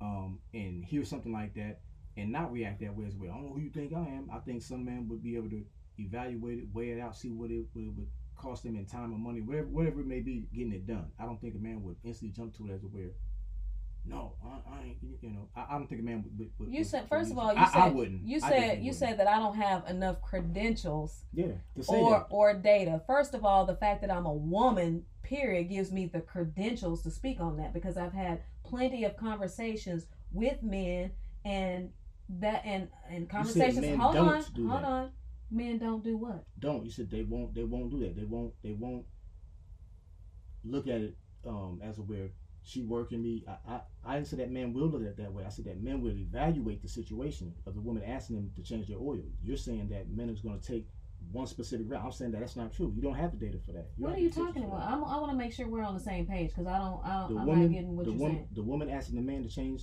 um, and hear something like that and not react that way as well. I don't know who you think I am. I think some man would be able to evaluate it, weigh it out, see what it, what it would cost them in time and money, whatever whatever it may be, getting it done. I don't think a man would instantly jump to it as a where. No, I, I ain't. You know, I, I don't think a man would. would, would You said would first of all, you I, said I wouldn't. you said you wouldn't. said that I don't have enough credentials yeah or that. or data. First of all, the fact that I'm a woman, period, gives me the credentials to speak on that because I've had plenty of conversations with men and that and and conversations. hold on, hold that. on. Men don't do what? Don't you said they won't. They won't do that. They won't. They won't look at it um, as a where she working me. I, I I didn't say that man will look at it that way. I said that men will evaluate the situation of the woman asking them to change their oil. You're saying that men is going to take one specific route. I'm saying that that's not true. You don't have the data for that. You What are you talking about? I'm, I want to make sure we're on the same page because I don't. I don't the I'm woman, not getting what the you're woman, saying. the woman asking the man to change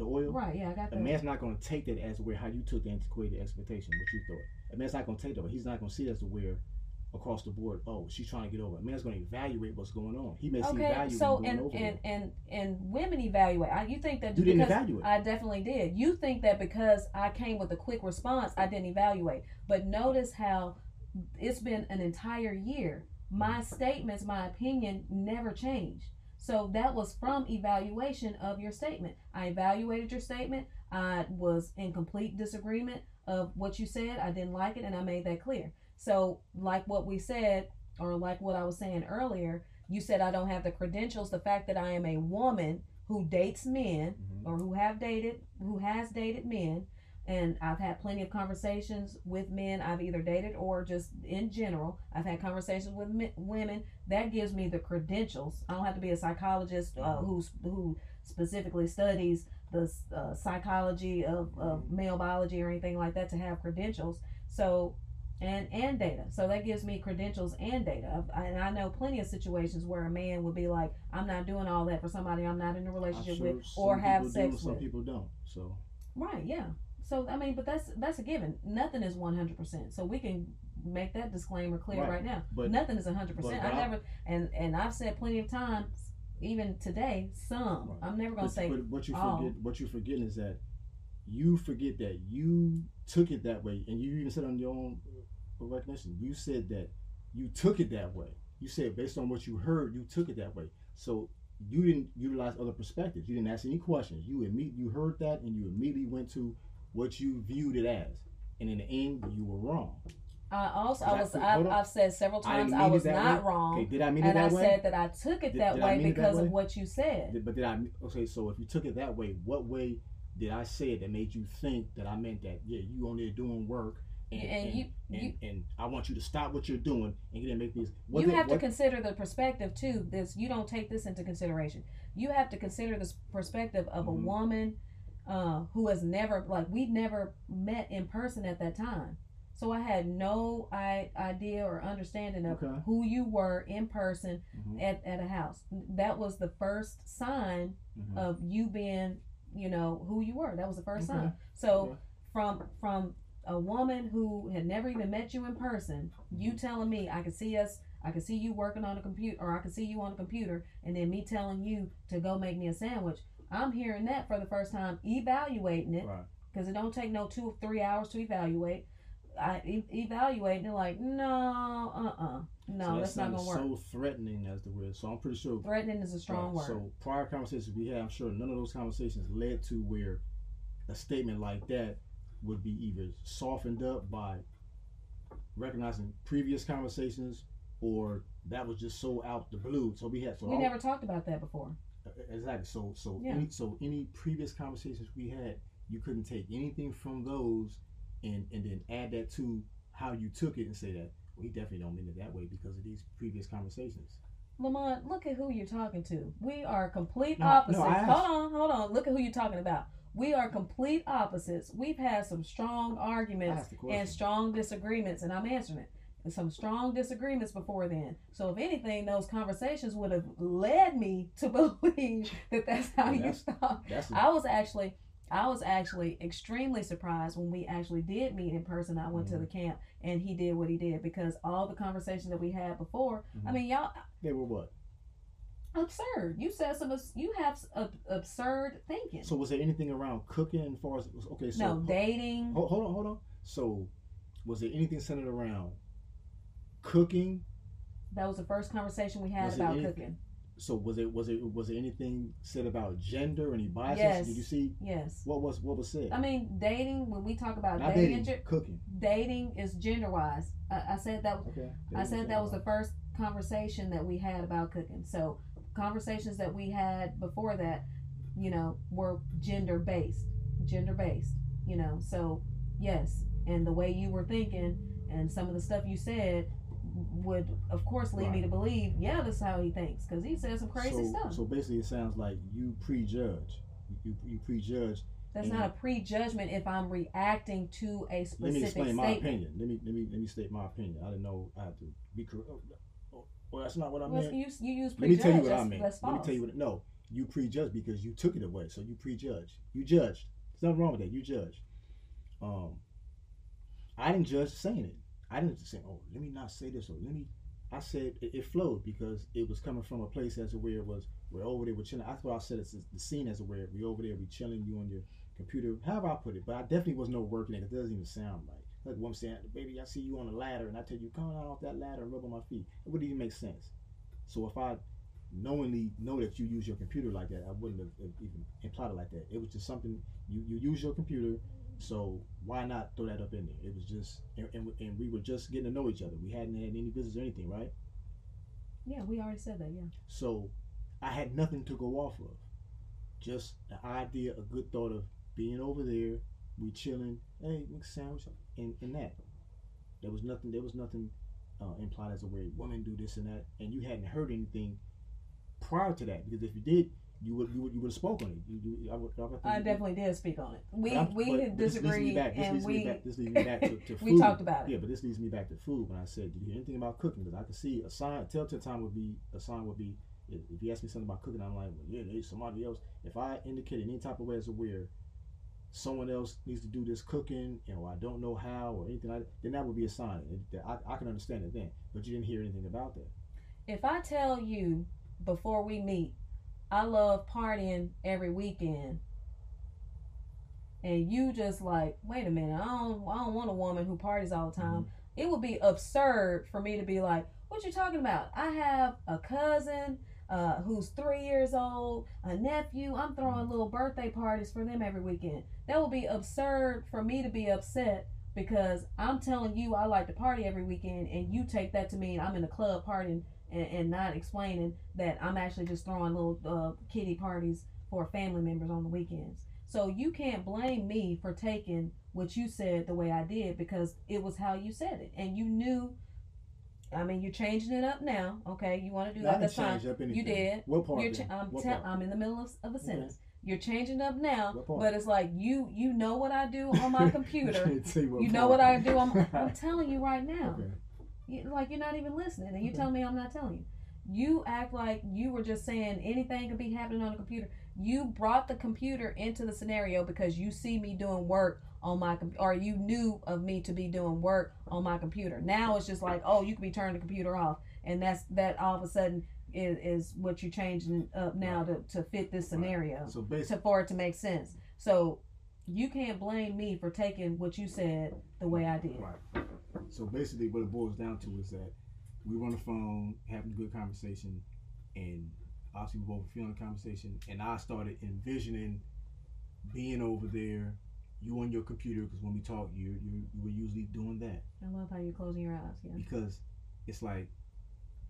the oil. Right? Yeah, I got that. A man's not going to take that as where how you took the antiquated expectation, what you thought. A man's not going to take that. But he's not going to see it as where across the board. Oh, she's trying to get over. A man's going to evaluate what's going on. He may see Okay, value so in going and over and it. and and women evaluate. I, you think that You didn't because evaluate. I definitely did. You think that because I came with a quick response, I didn't evaluate. But notice how it's been an entire year. My statements, my opinion never changed. So that was from evaluation of your statement. I evaluated your statement. I was in complete disagreement of what you said. I didn't like it, and I made that clear. So, like what we said, or like what I was saying earlier, you said I don't have the credentials. The fact that I am a woman who dates men Mhm. or who have dated, who has dated men, and I've had plenty of conversations with men I've either dated or just in general. I've had conversations with men, women. That gives me the credentials. I don't have to be a psychologist uh, who's who specifically studies the uh, psychology of, of male biology or anything like that to have credentials. So and and data. So that gives me credentials and data. And I know plenty of situations where a man would be like, "I'm not doing all that for somebody I'm not in a relationship sure with or have sex do, some people don't. So Right? Yeah. So I mean, but that's that's a given. Nothing is 100. percent So we can make that disclaimer clear Right. right, now. But- Nothing is 100. percent I never and and I've said plenty of times, even today, some. Right. I'm never gonna but, say but what you all. forget, what you're forgetting is that you forget that you took it that way, and you even said on your own uh, recognition, you said that you took it that way. You said based on what you heard, you took it that way. So you didn't utilize other perspectives. You didn't ask any questions. You imme- you heard that, and you immediately went to what you viewed it as, and in the end, you were wrong. I also I I- was hold I've. Said several times I, it was not way. wrong. Okay, did I mean and it I that way? I said that I took it Did- that did way it that because way? of what you said. Did- But did I okay? So if you took it that way, what way did I say it that made you think that I meant that? Yeah, you on there doing work, and And and, you- and, you- and I want you to stop what you're doing and get make these. What you have to consider the perspective too. This you don't take this into consideration. You have to consider this perspective of Mhm. a woman uh, who has never like we'd never met in person at that time. So I had no I, idea or understanding of Okay. who you were in person Mhm, at, at a house. That was the first sign mhm. of you being, you know, who you were. That was the first Okay. sign. So Yeah. from from a woman who had never even met you in person, you telling me I could see us, I can see you working on a computer, or I can see you on a computer, and then me telling you to go make me a sandwich. I'm hearing that for the first time, evaluating it Right. because it don't take no two or three hours to evaluate. I e- evaluate and they're like, no, uh, uh no, so that that's not gonna work. So threatening as the word. So I'm pretty sure. Threatening is a strong Right, word. So prior conversations we had, I'm sure none of those conversations led to where a statement like that would be either softened up by recognizing previous conversations or that was just so out the blue. So we had so we all- never talked about that before. Exactly. So so Yeah. any so any previous conversations we had, you couldn't take anything from those and and then add that to how you took it and say that well, definitely don't mean it that way because of these previous conversations. Lamont, look at who you're talking to. We are complete No, no, opposites. Asked- hold on, hold on. Look at who you're talking about. We are complete opposites. We've had some strong arguments asked the question. and strong disagreements, and I'm answering it. And some strong disagreements before then. So if anything, those conversations would have led me to believe that that's how Yeah, you that's- thought. That's I was actually I was actually extremely surprised when we actually did meet in person. I went to Mhm. the camp and he did what he did because all the conversations that we had before, I Mhm. mean, y'all they were what? absurd. You said some abs- you have ab- absurd thinking. So was there anything around cooking as far as okay? So no dating. Hold, hold on, hold on. So was there anything centered around cooking? That was the first conversation we had Was about anything- cooking. So was it was it was there anything said about gender? Any biases? Yes. Did you see Yes. what was what was said? I mean, dating. When we talk about Not dating, dating, cooking. dating is gender wise. I, I said that Okay. I said that was the first conversation that we had about cooking. So conversations that we had before that, you know, were gender based, gender based. You know, so yes, and the way you were thinking and some of the stuff you said would, of course, lead me to believe, yeah, this is how he thinks because he said some crazy so, stuff. So basically, it sounds like you prejudge. You you prejudge. That's not a prejudgment if I'm reacting to a specific. Let me explain my statement. opinion. Let me let me let me state my opinion. I didn't know I had to be correct. Oh, oh, well, that's not what I Well, meant. you, you use Let me tell you what I that's, meant. that's Let me tell you what. No, you prejudge because you took it away. So you prejudge. You judged. There's nothing wrong with that. You judge. Um, I didn't judge saying it. I didn't say, "Oh, let me not say this," or "Let me." I said it, it flowed because it was coming from a place as where it was. We're over there, we're chilling. I thought I said it's the scene as where we over there, we chilling. You on your computer, however I put it. But I definitely was no working it. Doesn't even sound right. Like what I'm saying, baby, I see you on a ladder, and I tell you, come on off that ladder and rub on my feet. It wouldn't even make sense. So if I knowingly know that you use your computer like that, I wouldn't have even implied it like that. It was just something you, you use your computer, so why not throw that up in there? It was just, and, and, and we were just getting to know each other. We hadn't had any business or anything, right? Yeah, we already said that. Yeah. So I had nothing to go off of. Just the idea, a good thought of being over there, we chilling, hey, make a sandwich, and, and that. There was nothing. There was nothing uh, implied as a way women do this and that, and you hadn't heard anything prior to that because if you did, you would you would you would have spoken on it. You, you, I, would, I, would- I definitely did speak on it. We we but this leads me disagreed back- this and we back- this leads me back to- to we food. talked about it. Yeah, but this leads me back to food. When I said, "Did you hear anything about cooking?" Because I could see a sign. Telltale time would be a sign would be if, if you ask me something about cooking, I'm like, well, yeah, there's somebody else. If I indicated any type of way as to where someone else needs to do this cooking, you know, I don't know how or anything like that, then that would be a sign. It- I, I can understand it then. But you didn't hear anything about that. If I tell you before we meet, I love partying every weekend, and you just like, wait a minute, I don't I don't want a woman who parties all the time. It would be absurd for me to be like, what you talking about? I have a cousin. Uh, who's three years old, a nephew. I'm throwing little birthday parties for them every weekend. That would be absurd for me to be upset because I'm telling you I like to party every weekend, and you take that to mean I'm in a club partying and, and not explaining that I'm actually just throwing little uh, kitty parties for family members on the weekends. So you can't blame me for taking what you said the way I did because it was how you said it, and you knew. I mean, you're changing it up now. Okay, you want to do that? That's fine. up anything. You did. What part? You're then? ch- I'm, What tell- part? I'm in the middle of, of a Okay. sentence. You're changing up now, but it's like you you know what I do on my computer. You know what I do. I'm, I'm telling you right now. Okay. Like you're not even listening, and you Okay. tell me I'm not telling you. You act like you were just saying anything could be happening on the computer. You brought the computer into the scenario because you see me doing work on my com- or you knew of me to be doing work on my computer. Now it's just like, oh, you could be turning the computer off, and that's that all of a sudden is, is what you're changing up now to, to fit this scenario So to for it to make sense. So you can't blame me for taking what you said the way I did. right. So basically, what it boils down to is that we were on the phone having a good conversation, and obviously we both were feeling the conversation, and I started envisioning being over there, you on your computer, because when we talk, you you you were usually doing that. I love how you're closing your eyes. Yeah. because it's like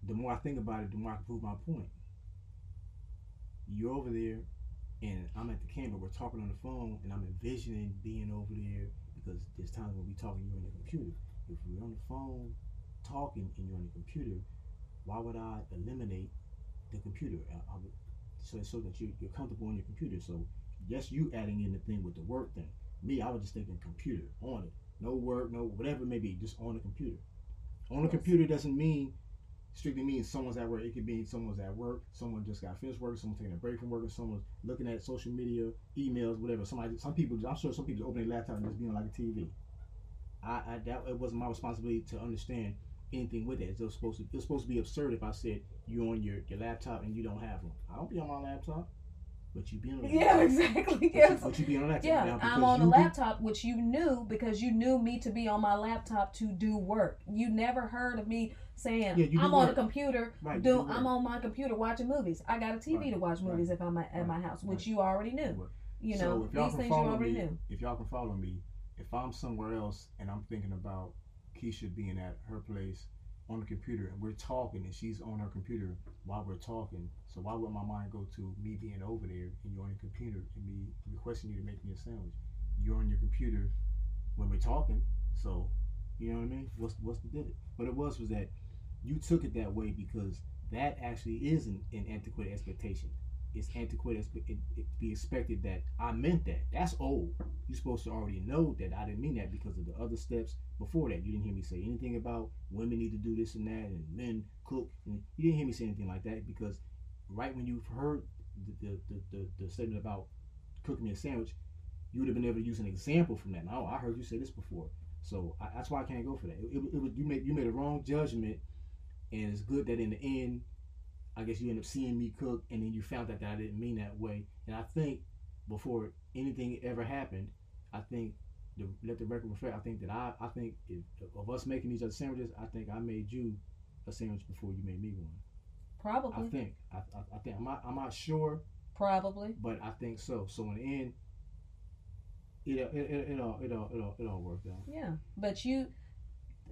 the more I think about it, the more I can prove my point. You're over there, and I'm at the camera. We're talking on the phone, and I'm envisioning being over there because there's times when we talking, you're on your computer. If we're on the phone talking and you're on the computer, why would I eliminate the computer? I, I would, so so that you, you're comfortable on your computer. So yes, you adding in the thing with the work thing. Me, I was just thinking computer on it. No work, no whatever it may be, just on the computer. On the computer doesn't mean strictly means someone's at work. It could mean someone's at work, someone just got finished work, someone taking a break from work, or someone's looking at social media, emails, whatever. Somebody, some people, I'm sure some people open their laptop and just being like a TV. I, I that it wasn't my responsibility to understand anything with it. It was supposed to, it was supposed to be absurd if I said you're on your, your laptop and you don't have one. I don't be on my laptop, but you be on. Yeah, laptop. exactly. But you, Yes. but you be on laptop. Yeah, I'm on a you be- laptop, which you knew because you knew me to be on my laptop to do work. You never heard of me saying Yeah, I'm on a computer. Right, do, do. I'm on my computer watching movies. I got a TV Right, to watch right, movies if I'm at, my house, which right. you already knew. Right. You So know, if y'all these can things you already me, knew. if y'all can follow me, if I'm somewhere else and I'm thinking about Kisha being at her place on the computer and we're talking and she's on her computer while we're talking, so why would my mind go to me being over there and you're on your computer and me requesting you to make me a sandwich? You're on your computer when we're talking, so you know what I mean? What's what's the it? What it was was that you took it that way because that actually is an, an antiquated expectation it's antiquated. It, be expected that I meant that. That's old. You're supposed to already know that I didn't mean that because of the other steps before that. You didn't hear me say anything about women need to do this and that, and men cook. And you didn't hear me say anything like that because right when you've heard the the, the, the, the statement about cooking me a sandwich, you would have been able to use an example from that. Now I heard you say this before, so I, that's why I can't go for that. It, it, it was you made you made a wrong judgment, and it's good that in the end I guess you end up seeing me cook, and then you found out that I didn't mean that way. And I think before anything ever happened, I think the, let the record reflect. I think that I, I think if, of us making each other sandwiches, I think I made you a sandwich before you made me one. I Probably, think. I, I, I think. I'm not. I'm not sure, probably. but I think so. So in the end, it it it, it all it all it all it all worked out. Yeah, but you,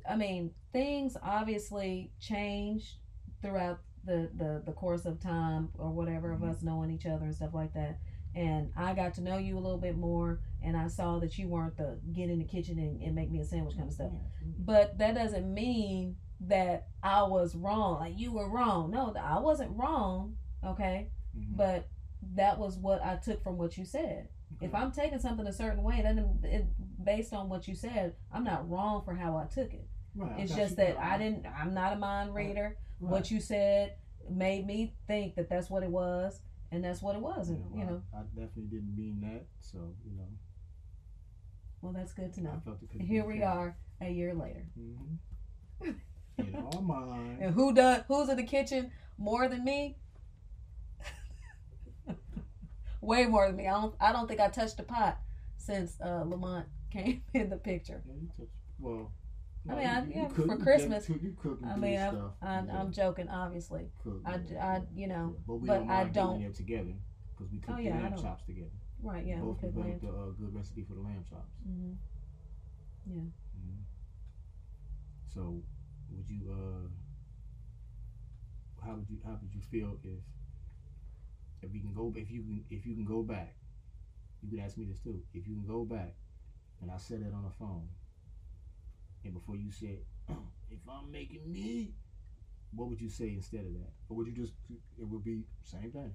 I mean, things obviously changed throughout the the the course of time or whatever Mhm. of us knowing each other and stuff like that. And I got to know you a little bit more, and I saw that you weren't the get in the kitchen and, and make me a sandwich kind of stuff. But that doesn't mean that I was wrong. Like you were wrong. No, I wasn't wrong. Okay, Mhm. but that was what I took from what you said. If I'm taking something a certain way, then it, based on what you said, I'm not wrong for how I took it. Right, I just that I didn't. I'm not a mind reader. Right. What you said made me think that that's what it was, and that's what it was. And you well, know, I, I definitely didn't mean that. So you know, well, that's good to know. felt it could And be here we fair. are a year later. Mm-hmm. In our mind. And who does? Who's in the kitchen more than me? Way more than me. I don't. I don't think I touched a pot since uh, Lamont came in the picture. Yeah, you. Well. I mean, I- yeah, cook- for Christmas, cook I mean, I'm. I'm, Yeah, I'm joking, obviously. cook, I, yeah, I, yeah, you know, yeah. But we but don't I don't- there together because we cook Oh, the yeah, I lamb chops together. right? Yeah, Both we developed a uh, good recipe for the lamb chops. Mm-hmm. hmm So, would you? uh How would you? How would you feel if? If we can go, if you can, if you can go back, you could ask me this too. If you can go back, and I said it on the phone, and before you said, "If I'm making me," what would you say instead of that? Or would you just? It would be same thing.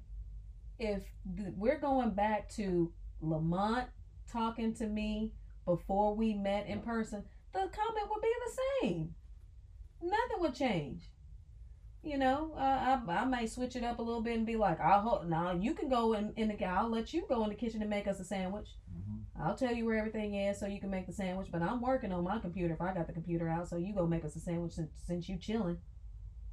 If th- we're going back to Lamont talking to me before we met in person, the comment would be the same. Nothing would change. You know, uh, I I might switch it up a little bit and be like, I'll hold, now you can go in in the I'll let you go in the kitchen and make us a sandwich. Mm-hmm. I'll tell you where everything is so you can make the sandwich. But I'm working on my computer if I got the computer out, so you go make us a sandwich since, since you chilling.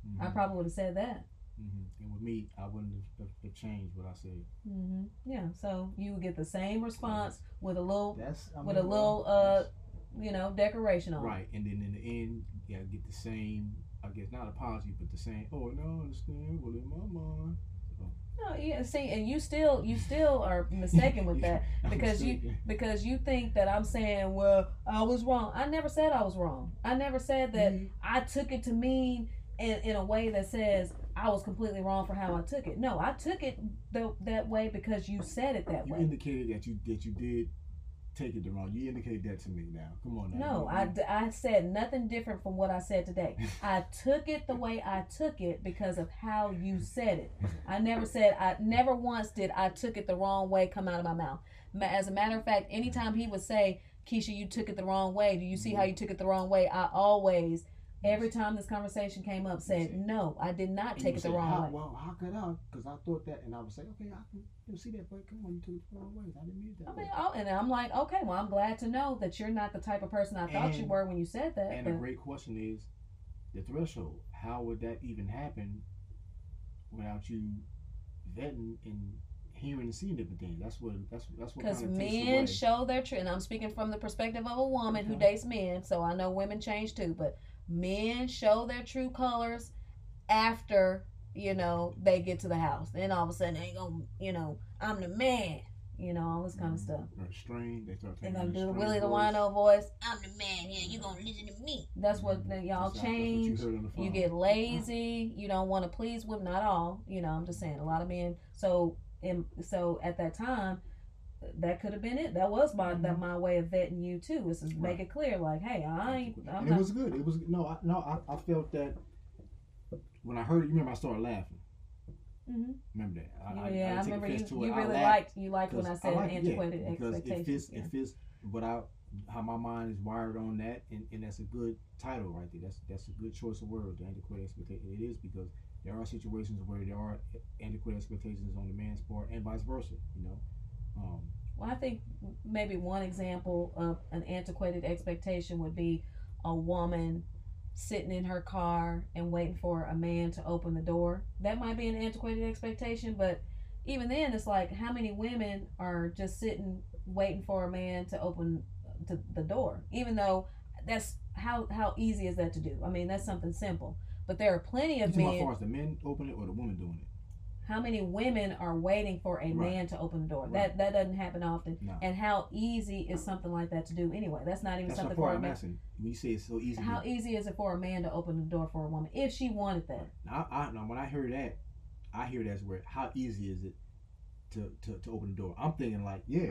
Mm-hmm. I probably would have said that. Mm-hmm. And with me, I wouldn't have, have, changed what I said. hmm Yeah, so you would get the same response with a little, That's I with mean, a little, uh, you know, decoration on. it. right. And then in the end, you gotta get the same. I guess not apology, but the same. Oh no, I understand. Well, in my mind. No, yeah. See, and you still, you still are mistaken with that because you because you think that I'm saying, well, I was wrong. I never said I was wrong. I never said that Mhm. I took it to mean in, in a way that says I was completely wrong for how I took it. No, I took it the, that way because you said it that You way. You indicated that you that you did take it the wrong. You indicate that to me. Now, come on. Now. No, I, I, said nothing different from what I said today. I took it the way I took it because of how you said it. I never said, I never once did I took it the wrong way come out of my mouth. As a matter of fact, anytime he would say, Kisha, you took it the wrong way, do you see how you took it the wrong way? I always, every time this conversation came up, said, no, I did not take it the wrong how, way. Well, how could I? Because I thought that, and I would say, okay, I can you see that, but come on, you took oh, it the wrong way. I didn't mean that I mean, oh, and I'm like, okay, well, I'm glad to know that you're not the type of person I thought you were when you said that. And a great question is the threshold. How would that even happen without you vetting and hearing and seeing different things? That's what that's that's what Because kind of takes men away. show their truth, and I'm speaking from the perspective of a woman who dates men, so I know women change too. But men show their true colors after you know they get to the house. Then all of a sudden they go, you know, I'm the man, you know, all this kind of mm-hmm. stuff. Or strain, they start taking gonna on do the Willie the. Wino voice. I'm the man. Yeah, you gonna listen to me. Mm-hmm. That's what then y'all That's not- that's what change. you heard on the You get uh-huh. lazy. You don't want to please women. Not all. You know, I'm just saying. A lot of men. So, in, so at that time, that could have been it. That was my that mm-hmm. my way of vetting you too. Is to make it clear, like, hey, I ain't. I'm and it not. was good. It was no, I, no. I, I felt that when I heard it. You remember, I started laughing. Mhm. Remember that? I, I- I yeah, I, remember you. You I really liked you liked when I said like it, yeah, antiquated because expectations. It fits, yeah. it fits without how my mind is wired on that, and, and that's a good title right there. That's that's a good choice of words. Antiquated expectation. It is because there are situations where there are antiquated expectations on the man's part, and vice versa. You know. Um, Well, I think maybe one example of an antiquated expectation would be a woman sitting in her car and waiting for a man to open the door. That might be an antiquated expectation, but even then, it's like how many women are just sitting waiting for a man to open to the door, even though that's how how easy is that to do? I mean, that's something simple. But there are plenty of men. far as the men open it or the woman doing it? How many women are waiting for a Right. man to open the door? Right. That that doesn't happen often. No. And how easy is something like that to do anyway? That's not even That's something for a man. asking. When you say it's so easy, How easy is it for a man to open the door for a woman if she wanted that? I, I now when I hear that, I hear that as where how easy is it to, to, to open the door? I'm thinking like, yeah,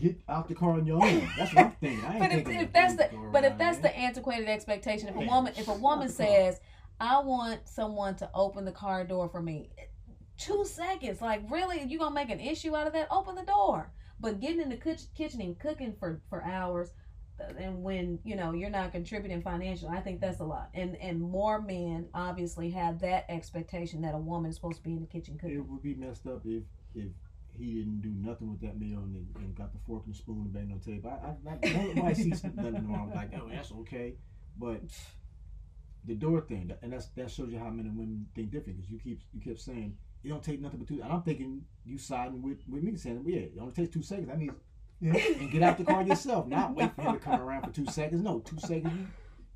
get out the car on your own. That's what I'm thinking. I ain't But if, if that's the but if that's the antiquated expectation, if a woman if a woman says, "I want someone to open the car door for me," two seconds, like really, you gonna make an issue out of that? Open the door. But getting in the kitchen and cooking for for hours, uh, and when you know you're not contributing financially, I think that's a lot. And and more men obviously have that expectation that a woman is supposed to be in the kitchen cooking. it would be messed up if if he didn't do nothing with that meal and, and got the fork and spoon and banged on the table. I, I, I nobody sees nothing wrong like oh that's okay, but the door thing and that's that shows you how men and women think different because you keep you kept saying it don't take nothing but two and I'm thinking you siding with with me saying well, yeah it only takes two seconds. That means and get out the car yourself, not wait for him to come around for two seconds. No, two seconds you,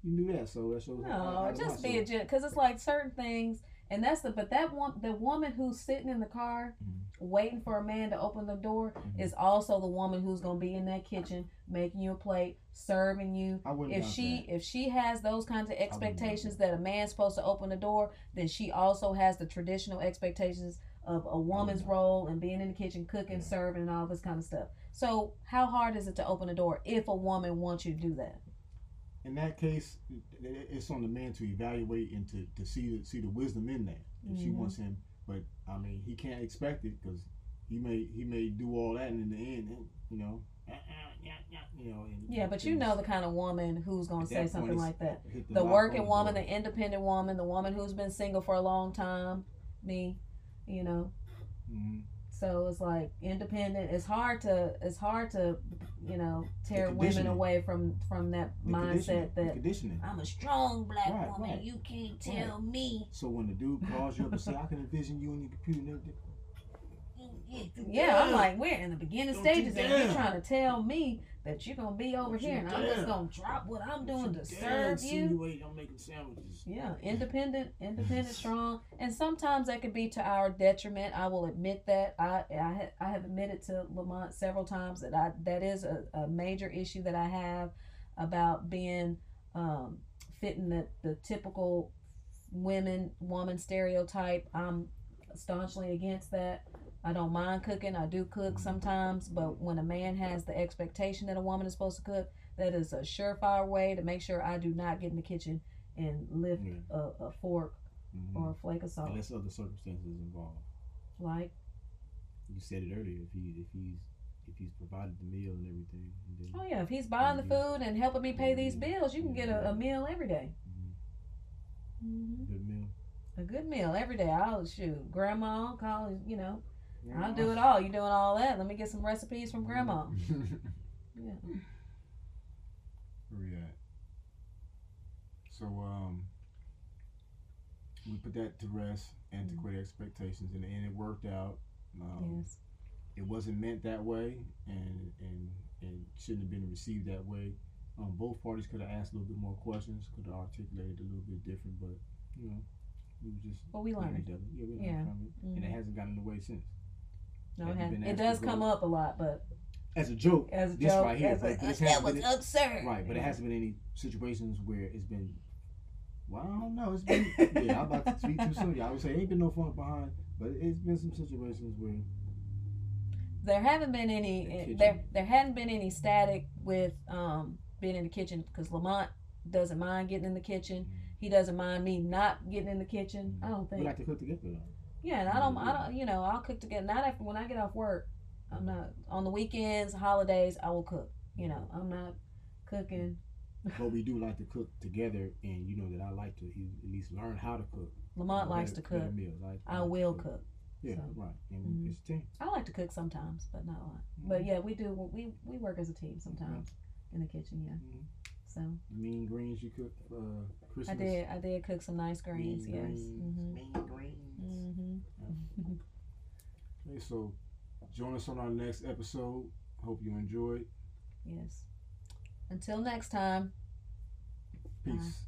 you can do that. So that shows how- how No, it's just be a gent because it's like certain things, and that's the but that one the woman who's sitting in the car Mhm. waiting for a man to open the door Mhm. is also the woman who's gonna be in that kitchen making you a plate, serving you. If she that. if she has those kinds of expectations that a man's supposed to open the door, then she also has the traditional expectations of a woman's role and being in the kitchen, cooking, Yeah. serving, and all this kind of stuff. So how hard is it to open the door if a woman wants you to do that? In that case, it- it- it's on the man to evaluate and to, to see the, see the wisdom in that. If she Mhm. wants him, but I mean, he can't expect it because he may he may do all that, and in the end, you know, yeah, yeah, you know. And Yeah, but you know the kind of woman who's gonna say something like that. hit The working woman, the independent woman, the woman who's been single for a long time, me, you know. Mhm. So it's like independent. It's hard to it's hard to you know tear women away from from that The mindset that. I'm a strong black Right, woman. right. You can't tell me. So when the dude calls you up and say, "I can envision you on your computer," and everything, Yeah, I'm like we're in the beginning Don't you stages, and you're trying to tell me that you're gonna be over here, and I'm just gonna drop what I'm doing to serve you. I'm making sandwiches. Yeah, independent, independent, strong, and sometimes that could be to our detriment. I will admit that. I I, ha- I have admitted to Lamont several times that I that is a, a major issue that I have about being um, fitting the the typical women woman stereotype. I'm staunchly against that. I don't mind cooking. I do cook sometimes, but when a man has the expectation that a woman is supposed to cook, that is a surefire way to make sure I do not get in the kitchen and lift Yeah. a, a fork Mhm. or a flake of salt. Unless other circumstances involved. Like, You said it earlier. If he if he's if he's provided the meal and everything, and then, oh yeah, if he's buying the food and helping me pay these bills, you can get a, a meal every day. Mhm. Mm-hmm. good meal. A good meal every day. I'll shoot. Grandma, call, you know, Yeah. I'll do it all. You doing all that. Let me get some recipes from grandma. Yeah. Where we at? So um, we put that to rest, antiquated expectations, and, and it worked out. Um, Yes. It wasn't meant that way, and and and shouldn't have been received that way. Um, both parties could have asked a little bit more questions, could have articulated a little bit different, but you know, we just But we learned. each other. Yeah, we learned Yeah. from it, and it Mhm. hasn't gotten in the way since. No, it, has, it does come up a lot, but As a joke, as a This joke, right here, but- a- but that was been- absurd. Right, but it hasn't been any situations where it's been. Well, I don't know. It's been. yeah, I'm about to speak too soon. I would say ain't been no fun behind, but it's been some situations where. there haven't been any kitchen. there there hadn't been any static with um being in the kitchen because Lamont doesn't mind getting in the kitchen. He doesn't mind me not getting in the kitchen. I don't think. We like to cook together though. Yeah, and I don't. I don't. You know, I'll cook together. Not after when I get off work. I'm not on the weekends, holidays. I will cook. You know, I'm not cooking. But we do like to cook together, and you know that I like to at least learn how to cook. Lamont likes to Better- better cook. Meals. I, I like to will cook. Yeah, so. right. And Mhm. it's a team. I like to cook sometimes, but not a lot. Mm-hmm. But yeah, we do. We we work as a team sometimes in the kitchen. Yeah. Mhm. So Mean greens you cook uh, Christmas. I did. I did cook some nice greens. Mean Yes. greens. Mhm. Mean greens. Mhm. Okay, so join us on our next episode. Hope you enjoyed. Yes. Until next time. Peace.